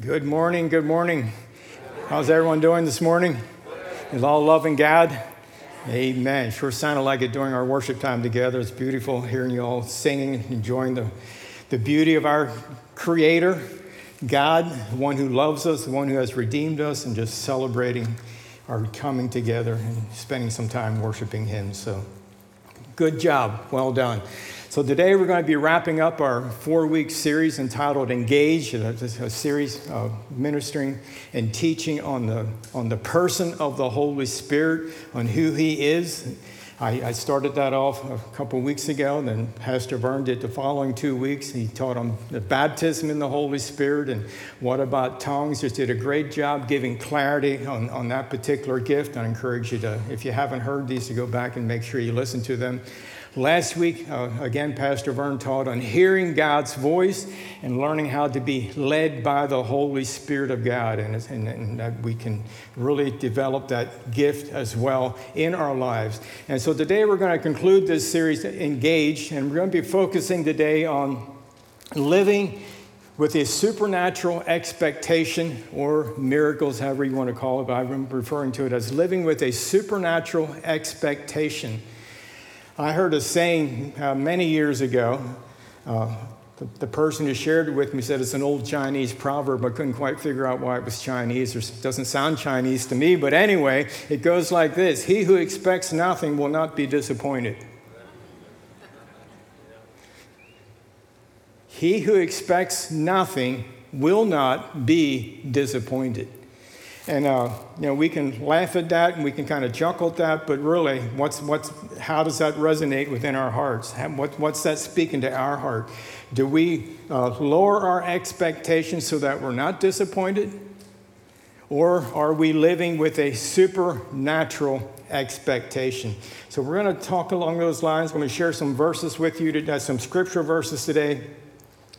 Good morning, good morning. How's everyone doing this morning? Is all loving God? Amen. Sure sounded like it during our worship time together. It's beautiful hearing you all singing, and enjoying the, the beauty of our Creator, God, the one who loves us, the one who has redeemed us, and just celebrating our coming together and spending some time worshiping Him. So, good job. Well done. So, today we're going to be wrapping up our four week series entitled Engage, a series of ministering and teaching on the, on the person of the Holy Spirit, on who He is. I, I started that off a couple weeks ago, and then Pastor Vern did the following two weeks. He taught on the baptism in the Holy Spirit and what about tongues. Just did a great job giving clarity on, on that particular gift. I encourage you to, if you haven't heard these, to go back and make sure you listen to them. Last week, uh, again, Pastor Vern taught on hearing God's voice and learning how to be led by the Holy Spirit of God, and, and, and, that we can really develop that gift as well in our lives. And so today we're going to conclude this series, Engage, and we're going to be focusing today on living with a supernatural expectation or miracles, however you want to call it, but I'm referring to it as living with a supernatural expectation. I heard a saying uh, many years ago. Uh, the, the, person who shared it with me said it's an old Chinese proverb. I couldn't quite figure out why it was Chinese, it doesn't sound Chinese to me. But anyway, it goes like this He who expects nothing will not be disappointed. He who expects nothing will not be disappointed. And uh, you know, we can laugh at that and we can kind of chuckle at that, but really, what's, what's, how does that resonate within our hearts? What, what's that speaking to our heart? Do we uh, lower our expectations so that we're not disappointed? Or are we living with a supernatural expectation? So, we're going to talk along those lines. I'm going to share some verses with you, today, some scripture verses today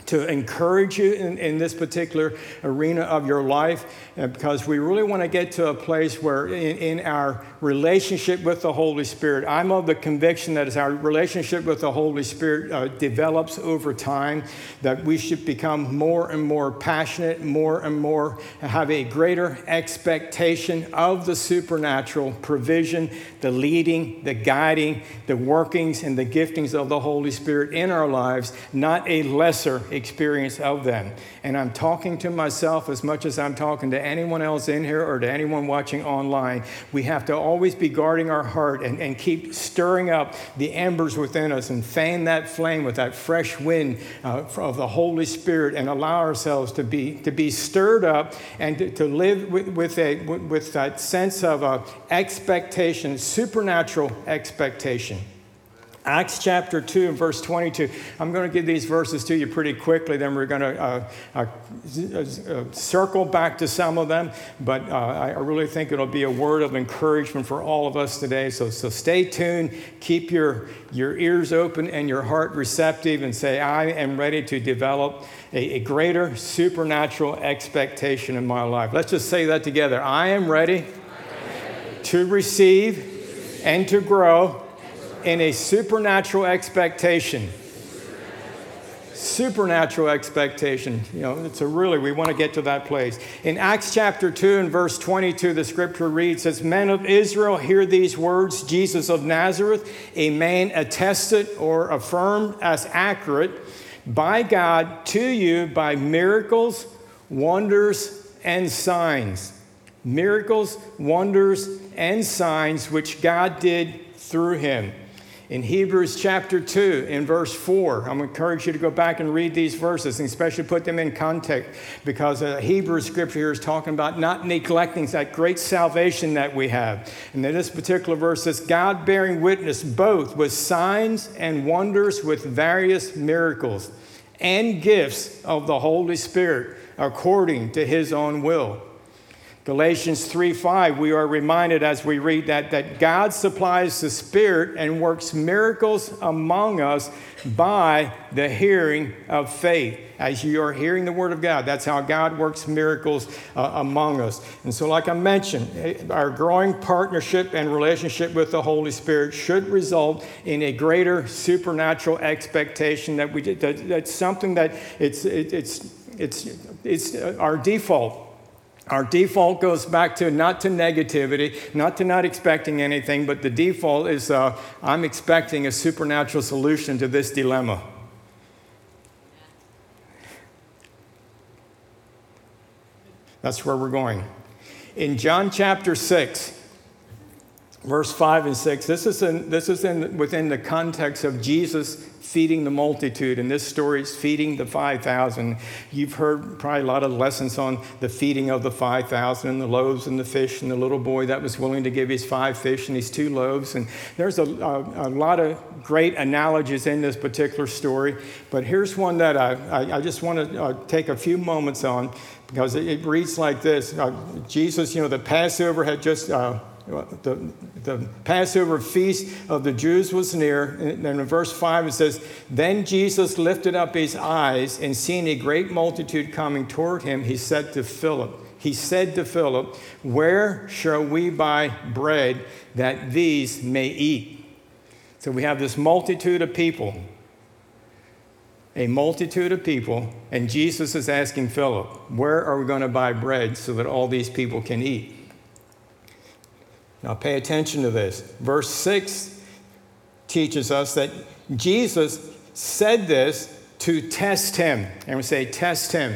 to encourage you in, in this particular arena of your life uh, because we really want to get to a place where, in, in, our relationship with the Holy Spirit, I'm of the conviction that as our relationship with the Holy Spirit uh, develops over time, that we should become more and more passionate, more and more have a greater expectation of the supernatural provision, the leading, the guiding, the workings, and the giftings of the Holy Spirit in our lives, not a lesser experience of them. And I'm talking to myself as much as I'm talking to anyone else in here or to anyone watching online. We have to always be guarding our heart and, and keep stirring up the embers within us and fan that flame with that fresh wind uh, of the Holy Spirit and allow ourselves to be, to be stirred up and to, to live with, with, a, with that sense of uh, expectation, supernatural expectation. Acts chapter 2 and verse 22. I'm going to give these verses to you pretty quickly, then we're going to uh, uh, uh, circle back to some of them. But uh, I really think it'll be a word of encouragement for all of us today. So, so stay tuned, keep your, your ears open and your heart receptive, and say, I am ready to develop a, a greater supernatural expectation in my life. Let's just say that together. I am ready, I am ready. to receive and to grow in a supernatural expectation. Supernatural expectation. You know, it's a really, we want to get to that place. In Acts chapter 2 and verse 22, the scripture reads, As men of Israel hear these words, Jesus of Nazareth, a man attested or affirmed as accurate by God to you by miracles, wonders, and signs. Miracles, wonders, and signs which God did through him in Hebrews chapter 2, in verse 4. I'm going to encourage you to go back and read these verses and especially put them in context because the Hebrew scripture here is talking about not neglecting that great salvation that we have. And in this particular verse says, God bearing witness both with signs and wonders with various miracles and gifts of the Holy Spirit according to his own will. Galatians 3 5, we are reminded as we read that, that God supplies the Spirit and works miracles among us by the hearing of faith. As you are hearing the Word of God, that's how God works miracles uh, among us. And so, like I mentioned, eh, our growing partnership and relationship with the Holy Spirit should result in a greater supernatural expectation that we that, that's something that it's, it, it's it's, it's our default. Our default goes back to not to negativity, not to not expecting anything, but the default is uh, I'm expecting a supernatural solution to this dilemma. That's where we're going. In John chapter 6, verse 5 and 6, this is, in, this is in, within the context of Jesus feeding the multitude, and this story is feeding the 5,000. You've heard probably a lot of lessons on the feeding of the 5,000 and the loaves and the fish, and the little boy that was willing to give his five fish and his two loaves. And there's a, a, a lot of great analogies in this particular story, but here's one that I, I, I just want to uh, take a few moments on because it, it reads like this uh, Jesus, you know, the Passover had just. Uh, the, the Passover feast of the Jews was near. And in verse 5 it says, Then Jesus lifted up his eyes and seeing a great multitude coming toward him, he said to Philip, He said to Philip, Where shall we buy bread that these may eat? So we have this multitude of people a multitude of people, and Jesus is asking Philip, Where are we going to buy bread so that all these people can eat? Now, pay attention to this. Verse 6 teaches us that Jesus said this to test him. And we say, Test him.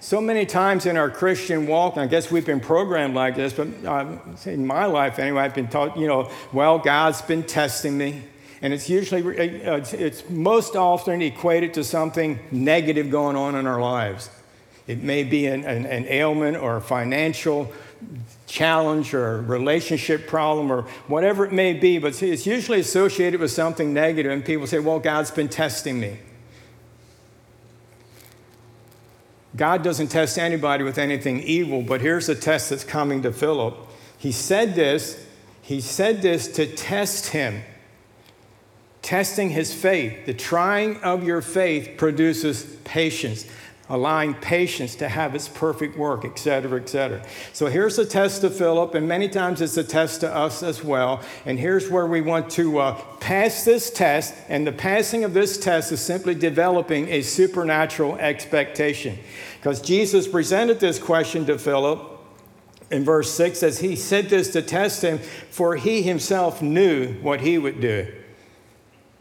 So many times in our Christian walk, and I guess we've been programmed like this, but uh, in my life anyway, I've been taught, you know, well, God's been testing me. And it's usually, uh, it's most often equated to something negative going on in our lives. It may be an, an, an ailment or a financial challenge or relationship problem or whatever it may be, but it's usually associated with something negative, and people say, Well, God's been testing me. God doesn't test anybody with anything evil, but here's a test that's coming to Philip. He said this, he said this to test him testing his faith. The trying of your faith produces patience, allowing patience to have its perfect work, etc., etc. So here's a test to Philip, and many times it's a test to us as well. And here's where we want to uh, pass this test, and the passing of this test is simply developing a supernatural expectation. Because Jesus presented this question to Philip in verse 6 as he said this to test him, for he himself knew what he would do.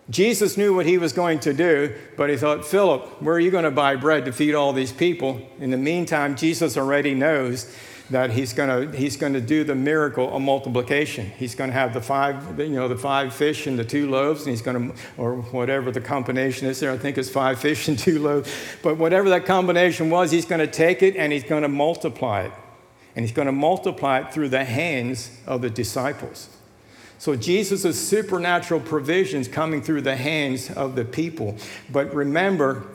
Jesus knew what he was going to do, but he thought, Philip, where are you going to buy bread to feed all these people? In the meantime, Jesus already knows that he's going to, he's going to do the miracle of multiplication. He's going to have the five, you know, the five fish and the two loaves, and he's going to, or whatever the combination is there, I think it's five fish and two loaves. But whatever that combination was, he's going to take it and he's going to multiply it. And he's going to multiply it through the hands of the disciples. So Jesus' supernatural provisions coming through the hands of the people. But remember,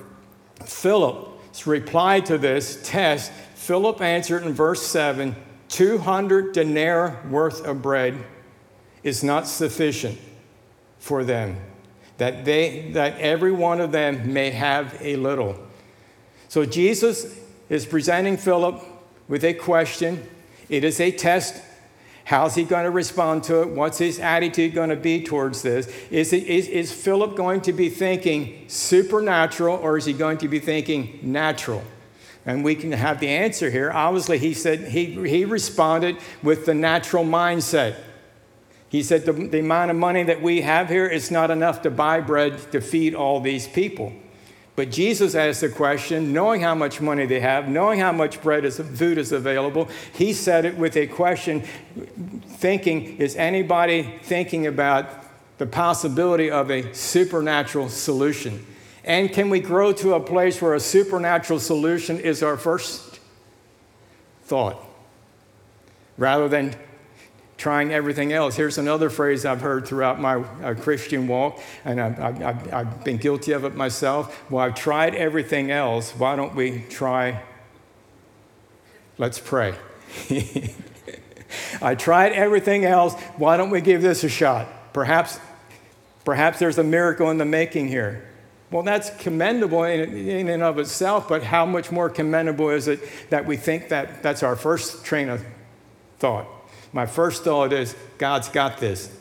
Philip's reply to this test, Philip answered in verse 7 200 denarii worth of bread is not sufficient for them, that, they, that every one of them may have a little. So Jesus is presenting Philip with a question. It is a test How's he going to respond to it? What's his attitude going to be towards this? Is, it, is, is Philip going to be thinking supernatural or is he going to be thinking natural? And we can have the answer here. Obviously, he said he, he responded with the natural mindset. He said the, the amount of money that we have here is not enough to buy bread to feed all these people. But Jesus asked the question, knowing how much money they have, knowing how much bread is food is available, he said it with a question, thinking, is anybody thinking about the possibility of a supernatural solution? And can we grow to a place where a supernatural solution is our first thought rather than trying everything else. Here's another phrase I've heard throughout my uh, Christian walk, and I've, I've, I've been guilty of it myself. Well, I've tried everything else. Why don't we try? Let's pray. I tried everything else. Why don't we give this a shot? Perhaps, perhaps there's a miracle in the making here. Well, that's commendable in, in and of itself, but how much more commendable is it that we think that that's our first train of thought? My first thought is God's got this.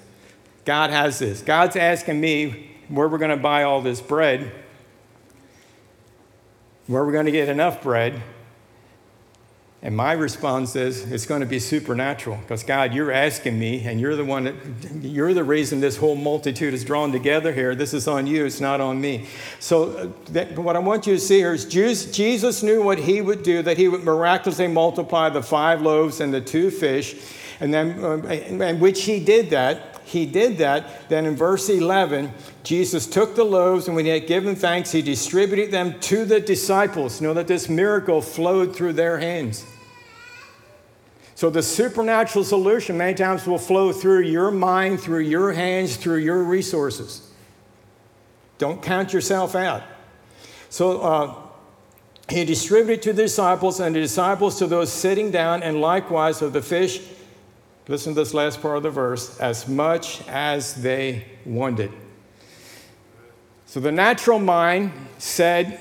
God has this. God's asking me where we're going to buy all this bread. where we're going to get enough bread. And my response is, it's going to be supernatural because God, you're asking me, and you're the one that, you're the reason this whole multitude is drawn together here. This is on you, it's not on me. So, uh, that, what I want you to see here is Jesus knew what he would do, that he would miraculously multiply the five loaves and the two fish, and then, uh, and which he did that he did that, then in verse 11, Jesus took the loaves and when he had given thanks, he distributed them to the disciples. Know that this miracle flowed through their hands. So the supernatural solution many times will flow through your mind, through your hands, through your resources. Don't count yourself out. So uh, he distributed to the disciples, and the disciples to those sitting down, and likewise of the fish Listen to this last part of the verse as much as they wanted. So the natural mind said,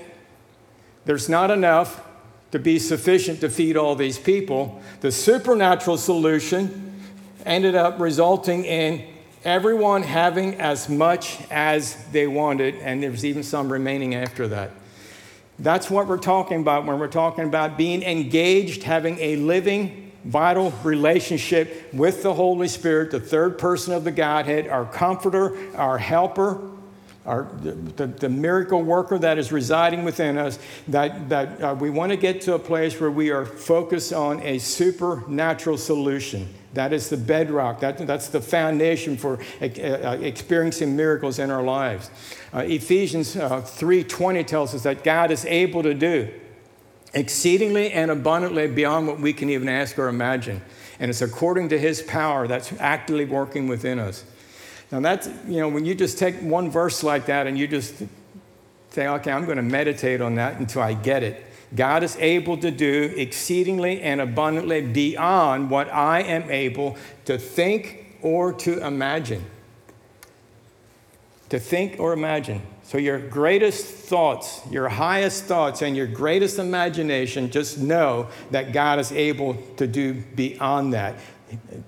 There's not enough to be sufficient to feed all these people. The supernatural solution ended up resulting in everyone having as much as they wanted, and there's even some remaining after that. That's what we're talking about when we're talking about being engaged, having a living vital relationship with the Holy Spirit, the third person of the Godhead, our comforter, our helper, our, the, the, miracle worker that is residing within us, that, that uh, we want to get to a place where we are focused on a supernatural solution. That is the bedrock. That, that's the foundation for uh, uh experiencing miracles in our lives. Uh, Ephesians uh, 3.20 tells us that God is able to do exceedingly and abundantly beyond what we can even ask or imagine. And it's according to his power that's actively working within us. Now, that's, you know, when you just take one verse like that and you just say, okay, I'm going to meditate on that until I get it. God is able to do exceedingly and abundantly beyond what I am able to think or to imagine. To think or imagine. So, your greatest thoughts, your highest thoughts, and your greatest imagination, just know that God is able to do beyond that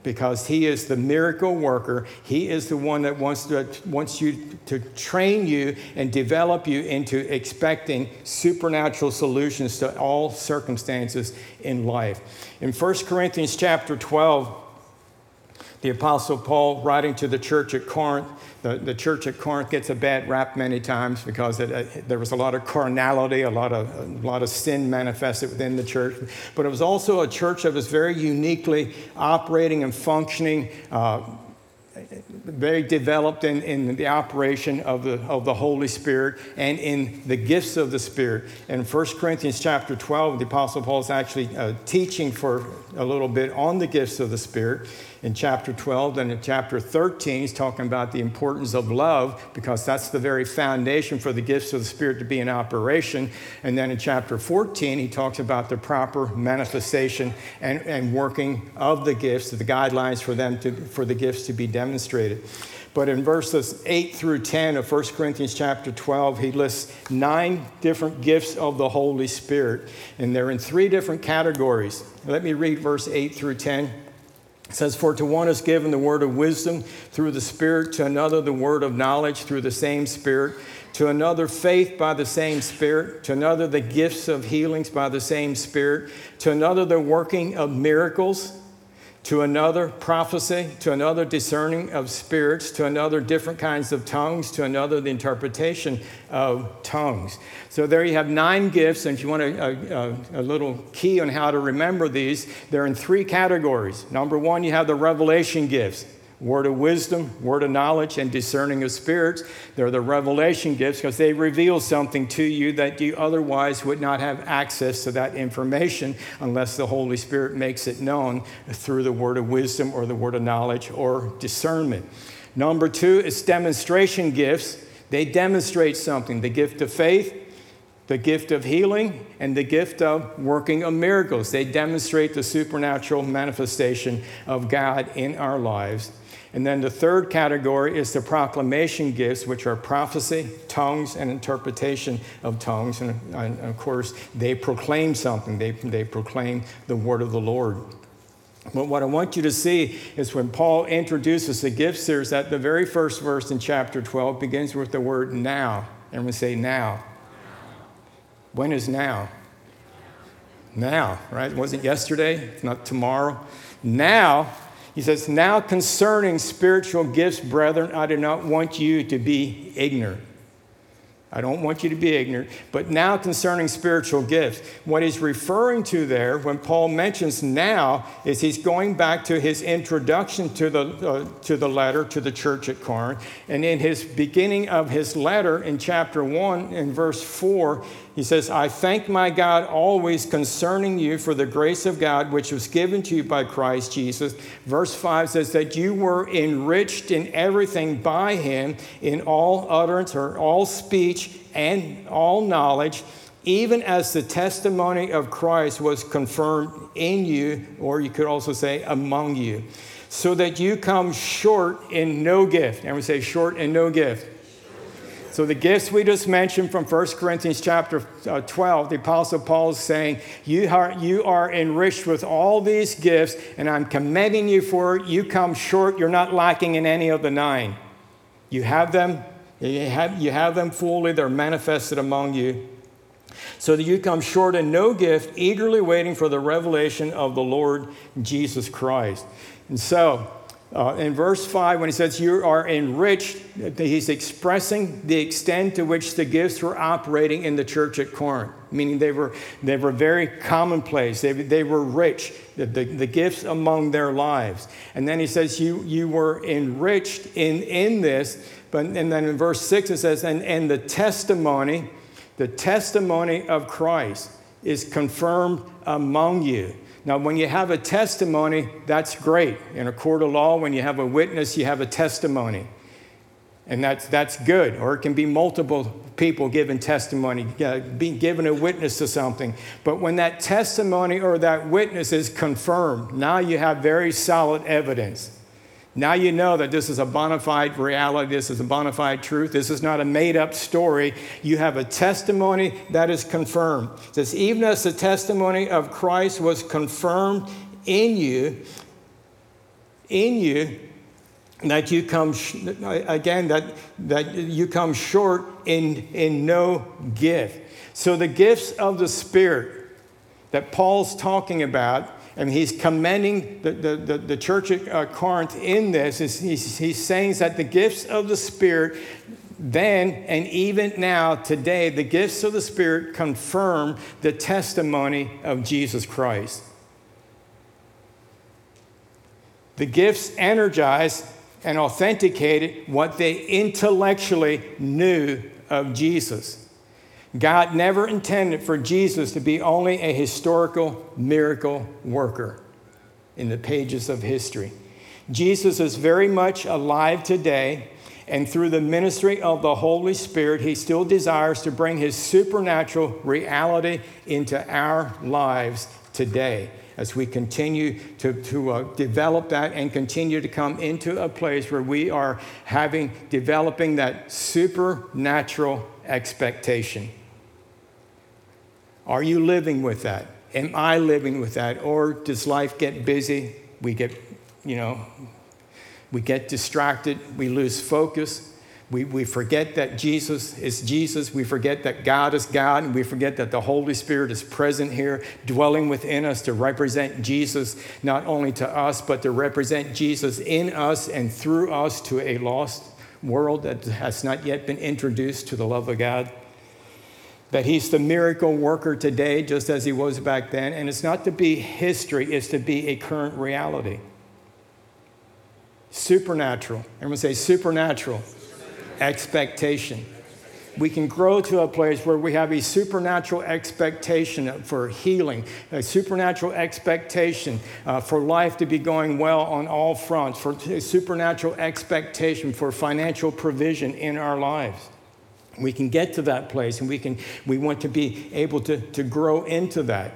because He is the miracle worker. He is the one that wants, to, wants you to train you and develop you into expecting supernatural solutions to all circumstances in life. In 1 Corinthians chapter 12, the Apostle Paul, writing to the church at Corinth, the, the church at Corinth gets a bad rap many times because it, uh, there was a lot of carnality, a lot of, a lot of sin manifested within the church. But it was also a church that was very uniquely operating and functioning. Uh, very developed in, in the operation of the, of the Holy Spirit and in the gifts of the Spirit. In 1 Corinthians chapter 12, the Apostle Paul is actually uh, teaching for a little bit on the gifts of the Spirit in chapter 12. and in chapter 13, he's talking about the importance of love because that's the very foundation for the gifts of the Spirit to be in operation. And then in chapter 14, he talks about the proper manifestation and, and working of the gifts, the guidelines for them to, for the gifts to be demonstrated. But in verses 8 through 10 of 1 Corinthians chapter 12, he lists nine different gifts of the Holy Spirit, and they're in three different categories. Let me read verse 8 through 10. It says, For to one is given the word of wisdom through the Spirit, to another the word of knowledge through the same Spirit, to another faith by the same Spirit, to another the gifts of healings by the same Spirit, to another the working of miracles to another prophecy, to another discerning of spirits, to another different kinds of tongues, to another the interpretation of tongues. So there you have nine gifts, and if you want a, a, a, little key on how to remember these, they're in three categories. Number one, you have the revelation gifts word of wisdom, word of knowledge, and discerning of spirits. They're the revelation gifts because they reveal something to you that you otherwise would not have access to that information unless the Holy Spirit makes it known through the word of wisdom or the word of knowledge or discernment. Number two is demonstration gifts. They demonstrate something the gift of faith, the gift of healing, and the gift of working of miracles. They demonstrate the supernatural manifestation of God in our lives. And then the third category is the proclamation gifts, which are prophecy, tongues, and interpretation of tongues. And, and of course, they proclaim something, they, they proclaim the word of the Lord. But what I want you to see is when Paul introduces the gifts, there's that the very first verse in chapter 12 begins with the word now. And we say now. When is now? Now, right? It wasn't yesterday, it's not tomorrow. Now, he says, Now concerning spiritual gifts, brethren, I do not want you to be ignorant. I don't want you to be ignorant. But now concerning spiritual gifts, what he's referring to there when Paul mentions now is he's going back to his introduction to the, uh, to the letter to the church at Corinth. And in his beginning of his letter in chapter 1 in verse 4, he says, I thank my God always concerning you for the grace of God which was given to you by Christ Jesus. Verse 5 says that you were enriched in everything by him, in all utterance or all speech and all knowledge, even as the testimony of Christ was confirmed in you, or you could also say among you, so that you come short in no gift. And we say short in no gift so the gifts we just mentioned from 1 Corinthians chapter uh, 12, the Apostle Paul is saying, you are, you are enriched with all these gifts, and I'm commending you for it. You come short, you're not lacking in any of the nine. You have them, you have, you have them fully, they're manifested among you. So that you come short in no gift, eagerly waiting for the revelation of the Lord Jesus Christ. And so, uh, in verse 5, when he says you are enriched, he's expressing the extent to which the gifts were operating in the church at Corinth, meaning they were, they were very commonplace. They, they were rich, the, the, the gifts among their lives. And then he says you, you were enriched in, in this. But, and then in verse 6, it says, and, and the testimony, the testimony of Christ is confirmed among you. Now, when you have a testimony, that's great. In a court of law, when you have a witness, you have a testimony. And that's, that's good. Or it can be multiple people giving testimony, being given a witness to something. But when that testimony or that witness is confirmed, now you have very solid evidence. Now you know that this is a bona fide reality, this is a bona fide truth, this is not a made up story. You have a testimony that is confirmed. It says, even as the testimony of Christ was confirmed in you, in you, that you come, again, that, that you come short in, in no gift. So the gifts of the Spirit that Paul's talking about and he's commending the, the, the, the church at uh, Corinth in this. Is he's, he's saying that the gifts of the Spirit, then and even now, today, the gifts of the Spirit confirm the testimony of Jesus Christ. The gifts energized and authenticated what they intellectually knew of Jesus. God never intended for Jesus to be only a historical miracle worker in the pages of history. Jesus is very much alive today, and through the ministry of the Holy Spirit, he still desires to bring his supernatural reality into our lives today as we continue to, to uh, develop that and continue to come into a place where we are having developing that supernatural expectation. Are you living with that? Am I living with that? Or does life get busy? We get, you know, we get distracted, we lose focus. We, we forget that Jesus is Jesus. We forget that God is God. And we forget that the Holy Spirit is present here, dwelling within us to represent Jesus, not only to us, but to represent Jesus in us and through us to a lost world that has not yet been introduced to the love of God that he's the miracle worker today, just as he was back then. And it's not to be history, it's to be a current reality. Supernatural. Everyone say supernatural. Expectation. We can grow to a place where we have a supernatural expectation for healing, a supernatural expectation uh, for life to be going well on all fronts, for a supernatural expectation for financial provision in our lives we can get to that place and we can we want to be able to, to grow into that.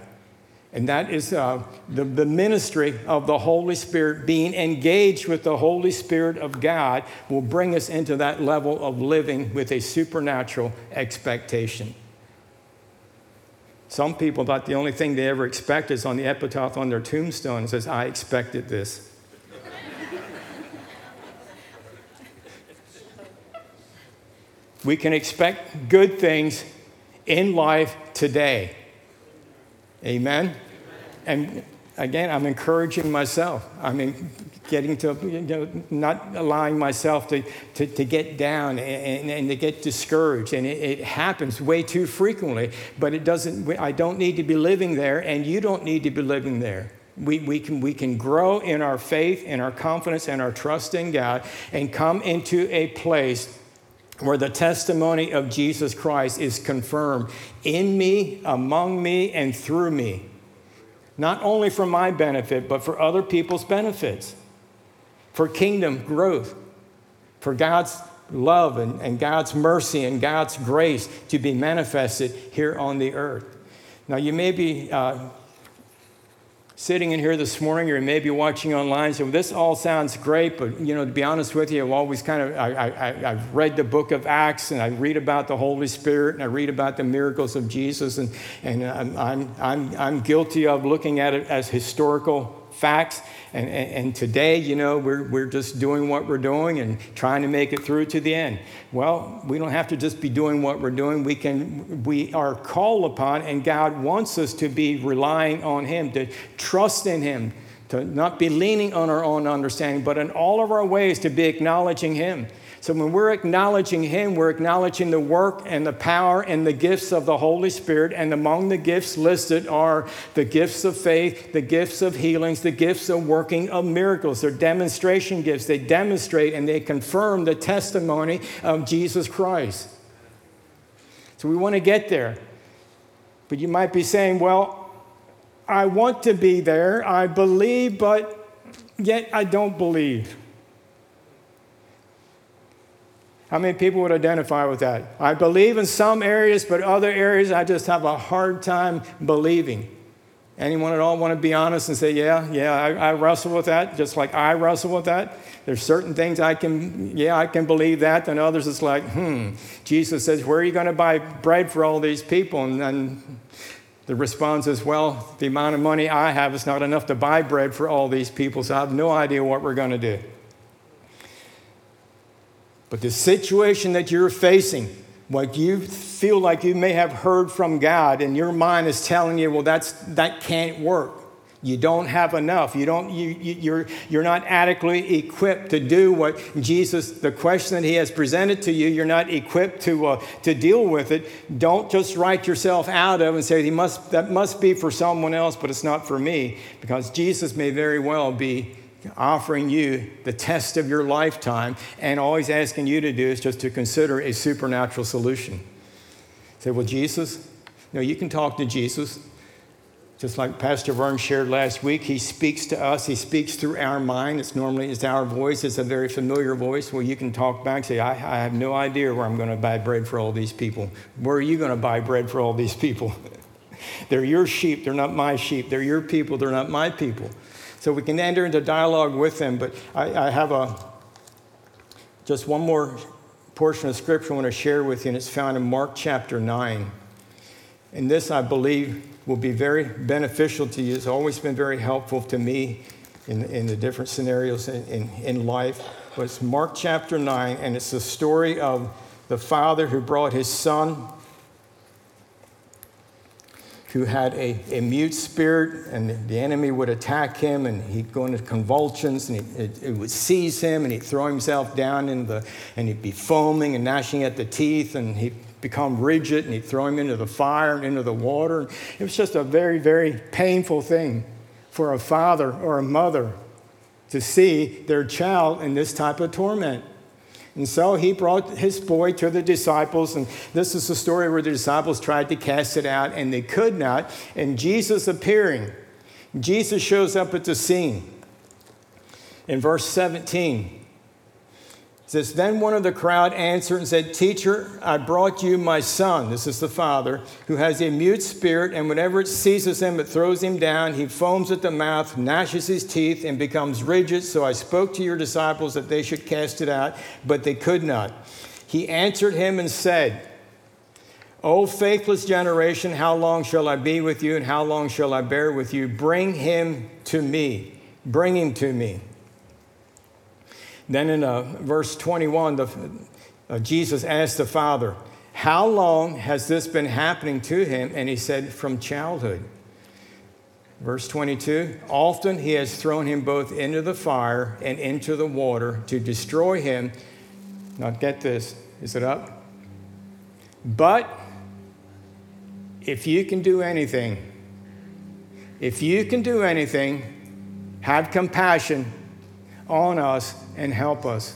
And that is uh, the, the ministry of the holy spirit being engaged with the holy spirit of god will bring us into that level of living with a supernatural expectation. Some people thought the only thing they ever expect is on the epitaph on their tombstone says i expected this we can expect good things in life today. Amen? And again, I'm encouraging myself. I mean, getting to, you know, not allowing myself to, to, to get down and, and, to get discouraged. And it, it, happens way too frequently, but it doesn't, I don't need to be living there, and you don't need to be living there. We, we, can, we can grow in our faith, in our confidence, and our trust in God, and come into a place where the testimony of Jesus Christ is confirmed in me, among me, and through me. Not only for my benefit, but for other people's benefits for kingdom growth, for God's love and, and God's mercy and God's grace to be manifested here on the earth. Now, you may be uh, sitting in here this morning or maybe watching online so this all sounds great but you know to be honest with you i've always kind of I, I, i've read the book of acts and i read about the holy spirit and i read about the miracles of jesus and, and I'm, I'm, I'm, I'm guilty of looking at it as historical facts. And, and, and, today, you know, we're, we're just doing what we're doing and trying to make it through to the end. Well, we don't have to just be doing what we're doing. We, can, we are called upon, and God wants us to be relying on Him, to trust in Him, to not be leaning on our own understanding, but in all of our ways to be acknowledging Him. So when we're acknowledging Him, we're acknowledging the work and the power and the gifts of the Holy Spirit. And among the gifts listed are the gifts of faith, the gifts of healings, the gifts of working of miracles. They're demonstration gifts. They demonstrate and they confirm the testimony of Jesus Christ. So we want to get there. But you might be saying, well, I want to be there. I believe, but yet I don't believe. How many people would identify with that? I believe in some areas, but other areas I just have a hard time believing. Anyone at all want to be honest and say, yeah, yeah, I, I, wrestle with that, just like I wrestle with that? There's certain things I can, yeah, I can believe that, and others it's like, hmm. Jesus says, where are you going to buy bread for all these people? And then the response is, well, the amount of money I have is not enough to buy bread for all these people, so I have no idea what we're going to do. But the situation that you're facing, what you feel like you may have heard from God, and your mind is telling you, well, that's, that can't work. You don't have enough. You don't, you, you, you're, you're not adequately equipped to do what Jesus, the question that He has presented to you, you're not equipped to, uh, to deal with it. Don't just write yourself out of and say, he must, that must be for someone else, but it's not for me, because Jesus may very well be offering you the test of your lifetime, and always asking you to do is just to consider a supernatural solution. Say, well, Jesus, no, you can talk to Jesus. Just like Pastor Vern shared last week, he speaks to us. He speaks through our mind. It's normally it's our voice. It's a very familiar voice where you can talk back. Say, I, I have no idea where I'm going to buy bread for all these people. Where are you going to buy bread for all these people? they're your sheep. They're not my sheep. They're your people. They're not my people. So we can enter into dialogue with them. But I, I have a just one more portion of scripture I want to share with you, and it's found in Mark chapter 9. And this, I believe, will be very beneficial to you. It's always been very helpful to me in, in the different scenarios in, in, in life. But it's Mark chapter 9, and it's the story of the father who brought his son who had a, a mute spirit, and the enemy would attack him, and he'd go into convulsions, and he, it, it, would seize him, and he'd throw himself down in the, and he'd be foaming and gnashing at the teeth, and he'd become rigid, and he'd throw him into the fire and into the water. It was just a very, very painful thing for a father or a mother to see their child in this type of torment. And so he brought his boy to the disciples, and this is the story where the disciples tried to cast it out and they could not. And Jesus appearing, Jesus shows up at the scene. In verse 17, it says, Then one of the crowd answered and said, Teacher, I brought you my son, this is the father, who has a mute spirit, and whenever it seizes him, it throws him down. He foams at the mouth, gnashes his teeth, and becomes rigid. So I spoke to your disciples that they should cast it out, but they could not. He answered him and said, O faithless generation, how long shall I be with you, and how long shall I bear with you? Bring him to me. Bring him to me. Then in uh, verse 21, the, uh, Jesus asked the Father, How long has this been happening to him? And he said, From childhood. Verse 22 Often he has thrown him both into the fire and into the water to destroy him. Now, get this. Is it up? But if you can do anything, if you can do anything, have compassion on us and help us.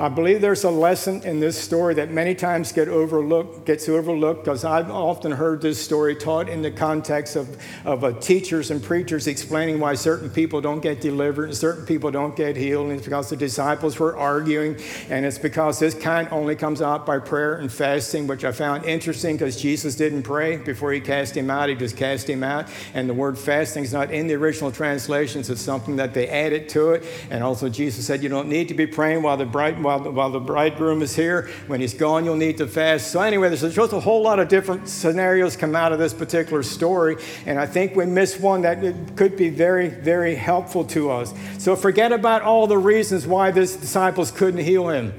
I believe there's a lesson in this story that many times get overlooked, gets overlooked because I've often heard this story taught in the context of, of uh, teachers and preachers explaining why certain people don't get delivered and certain people don't get healed. And it's because the disciples were arguing, and it's because this kind only comes out by prayer and fasting, which I found interesting because Jesus didn't pray before he cast him out, he just cast him out. And the word fasting is not in the original translations, it's something that they added to it. And also, Jesus said, You don't need to be praying while the bright while the, while the bridegroom is here. When he's gone, you'll need to fast. So, anyway, there's just a whole lot of different scenarios come out of this particular story. And I think we miss one that could be very, very helpful to us. So, forget about all the reasons why the disciples couldn't heal him.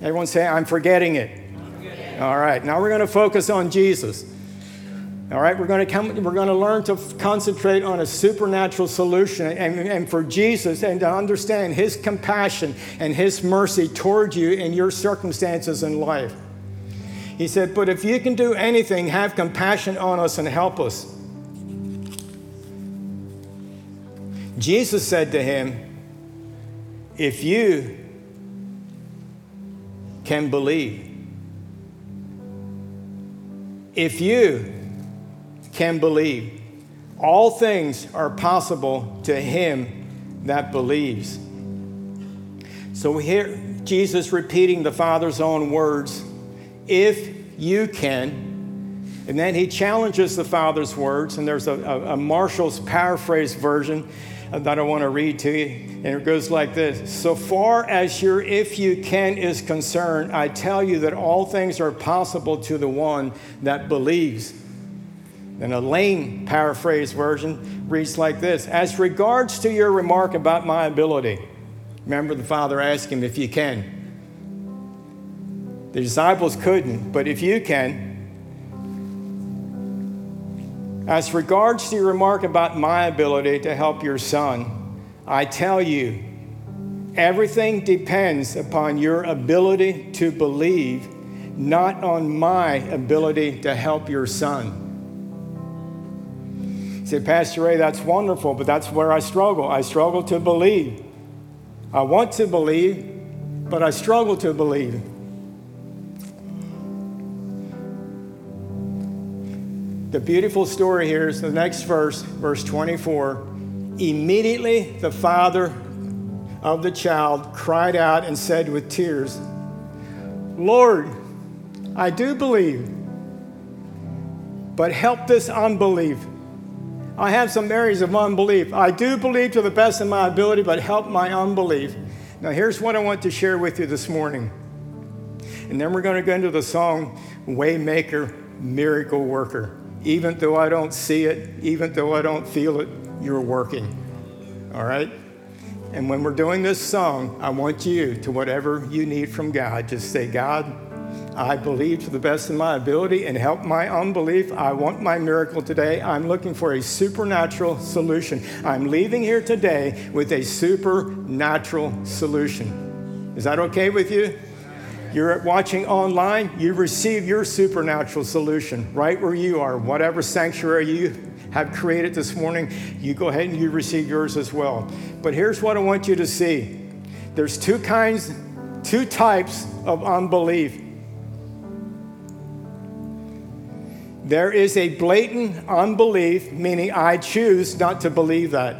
Everyone say, I'm forgetting it. I'm forgetting. All right, now we're going to focus on Jesus. All right, we're going to come, we're going to learn to concentrate on a supernatural solution and, and for Jesus and to understand his compassion and his mercy toward you in your circumstances in life. He said, But if you can do anything, have compassion on us and help us. Jesus said to him, If you can believe, if you can believe. All things are possible to him that believes. So we hear Jesus repeating the Father's own words if you can. And then he challenges the Father's words, and there's a, a, a Marshall's paraphrase version that I want to read to you. And it goes like this So far as your if you can is concerned, I tell you that all things are possible to the one that believes. And a lame paraphrase version reads like this As regards to your remark about my ability, remember the father asked him if you can. The disciples couldn't, but if you can, as regards to your remark about my ability to help your son, I tell you, everything depends upon your ability to believe, not on my ability to help your son say, Pastor Ray, that's wonderful, but that's where I struggle. I struggle to believe. I want to believe, but I struggle to believe. The beautiful story here is the next verse, verse 24. Immediately the father of the child cried out and said with tears, Lord, I do believe, but help this unbelief. I have some areas of unbelief. I do believe to the best of my ability, but help my unbelief. Now, here's what I want to share with you this morning. And then we're going to go into the song Waymaker, Miracle Worker. Even though I don't see it, even though I don't feel it, you're working. All right? And when we're doing this song, I want you to whatever you need from God, just say, God, I believe to the best of my ability and help my unbelief. I want my miracle today. I'm looking for a supernatural solution. I'm leaving here today with a supernatural solution. Is that okay with you? You're watching online, you receive your supernatural solution right where you are, whatever sanctuary you have created this morning, you go ahead and you receive yours as well. But here's what I want you to see there's two kinds, two types of unbelief. There is a blatant unbelief, meaning I choose not to believe that.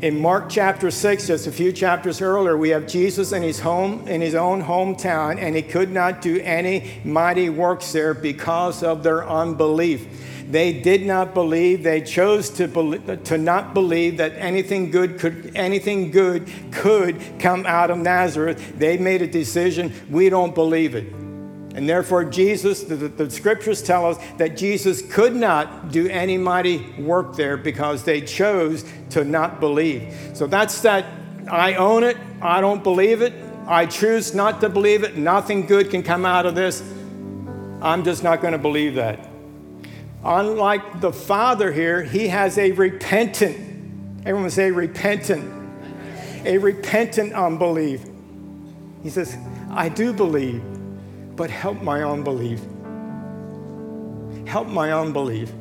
In Mark chapter 6, just a few chapters earlier, we have Jesus in his home, in his own hometown, and he could not do any mighty works there because of their unbelief. They did not believe. They chose to, believe, to not believe that anything good could anything good could come out of Nazareth. They made a decision. We don't believe it. And therefore, Jesus, the, the, scriptures tell us that Jesus could not do any mighty work there because they chose to not believe. So that's that I own it, I don't believe it. I choose not to believe it. Nothing good can come out of this. I'm just not going to believe that. Unlike the Father here, he has a repentant, everyone say repentant, a repentant unbelief. He says, I do believe, but help my unbelief. Help my unbelief.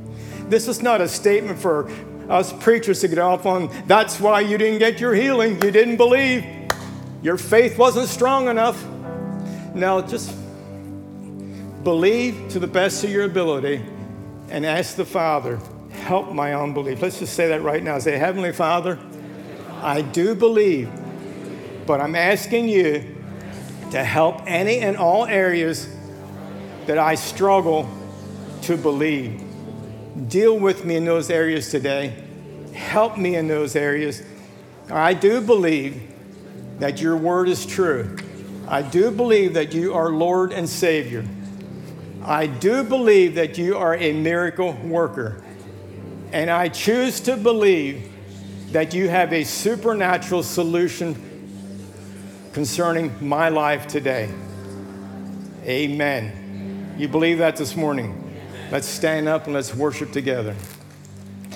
This is not a statement for us preachers to get off on. That's why you didn't get your healing. You didn't believe. Your faith wasn't strong enough. Now, just believe to the best of your ability and ask the Father, help my unbelief. Let's just say that right now. Say, Heavenly Father, I do believe, but I'm asking you to help any and all areas that I struggle to believe. Deal with me in those areas today. Help me in those areas. I do believe that your word is true. I do believe that you are Lord and Savior. I do believe that you are a miracle worker. And I choose to believe that you have a supernatural solution concerning my life today. Amen. You believe that this morning? Let's stand up and let's worship together.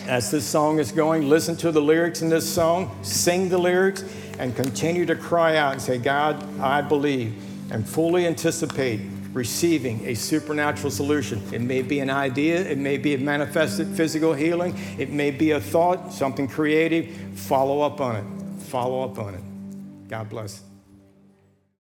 As this song is going, listen to the lyrics in this song, sing the lyrics, and continue to cry out and say, God, I believe, and fully anticipate receiving a supernatural solution. It may be an idea, it may be a manifested physical healing, it may be a thought, something creative. Follow up on it. Follow up on it. God bless.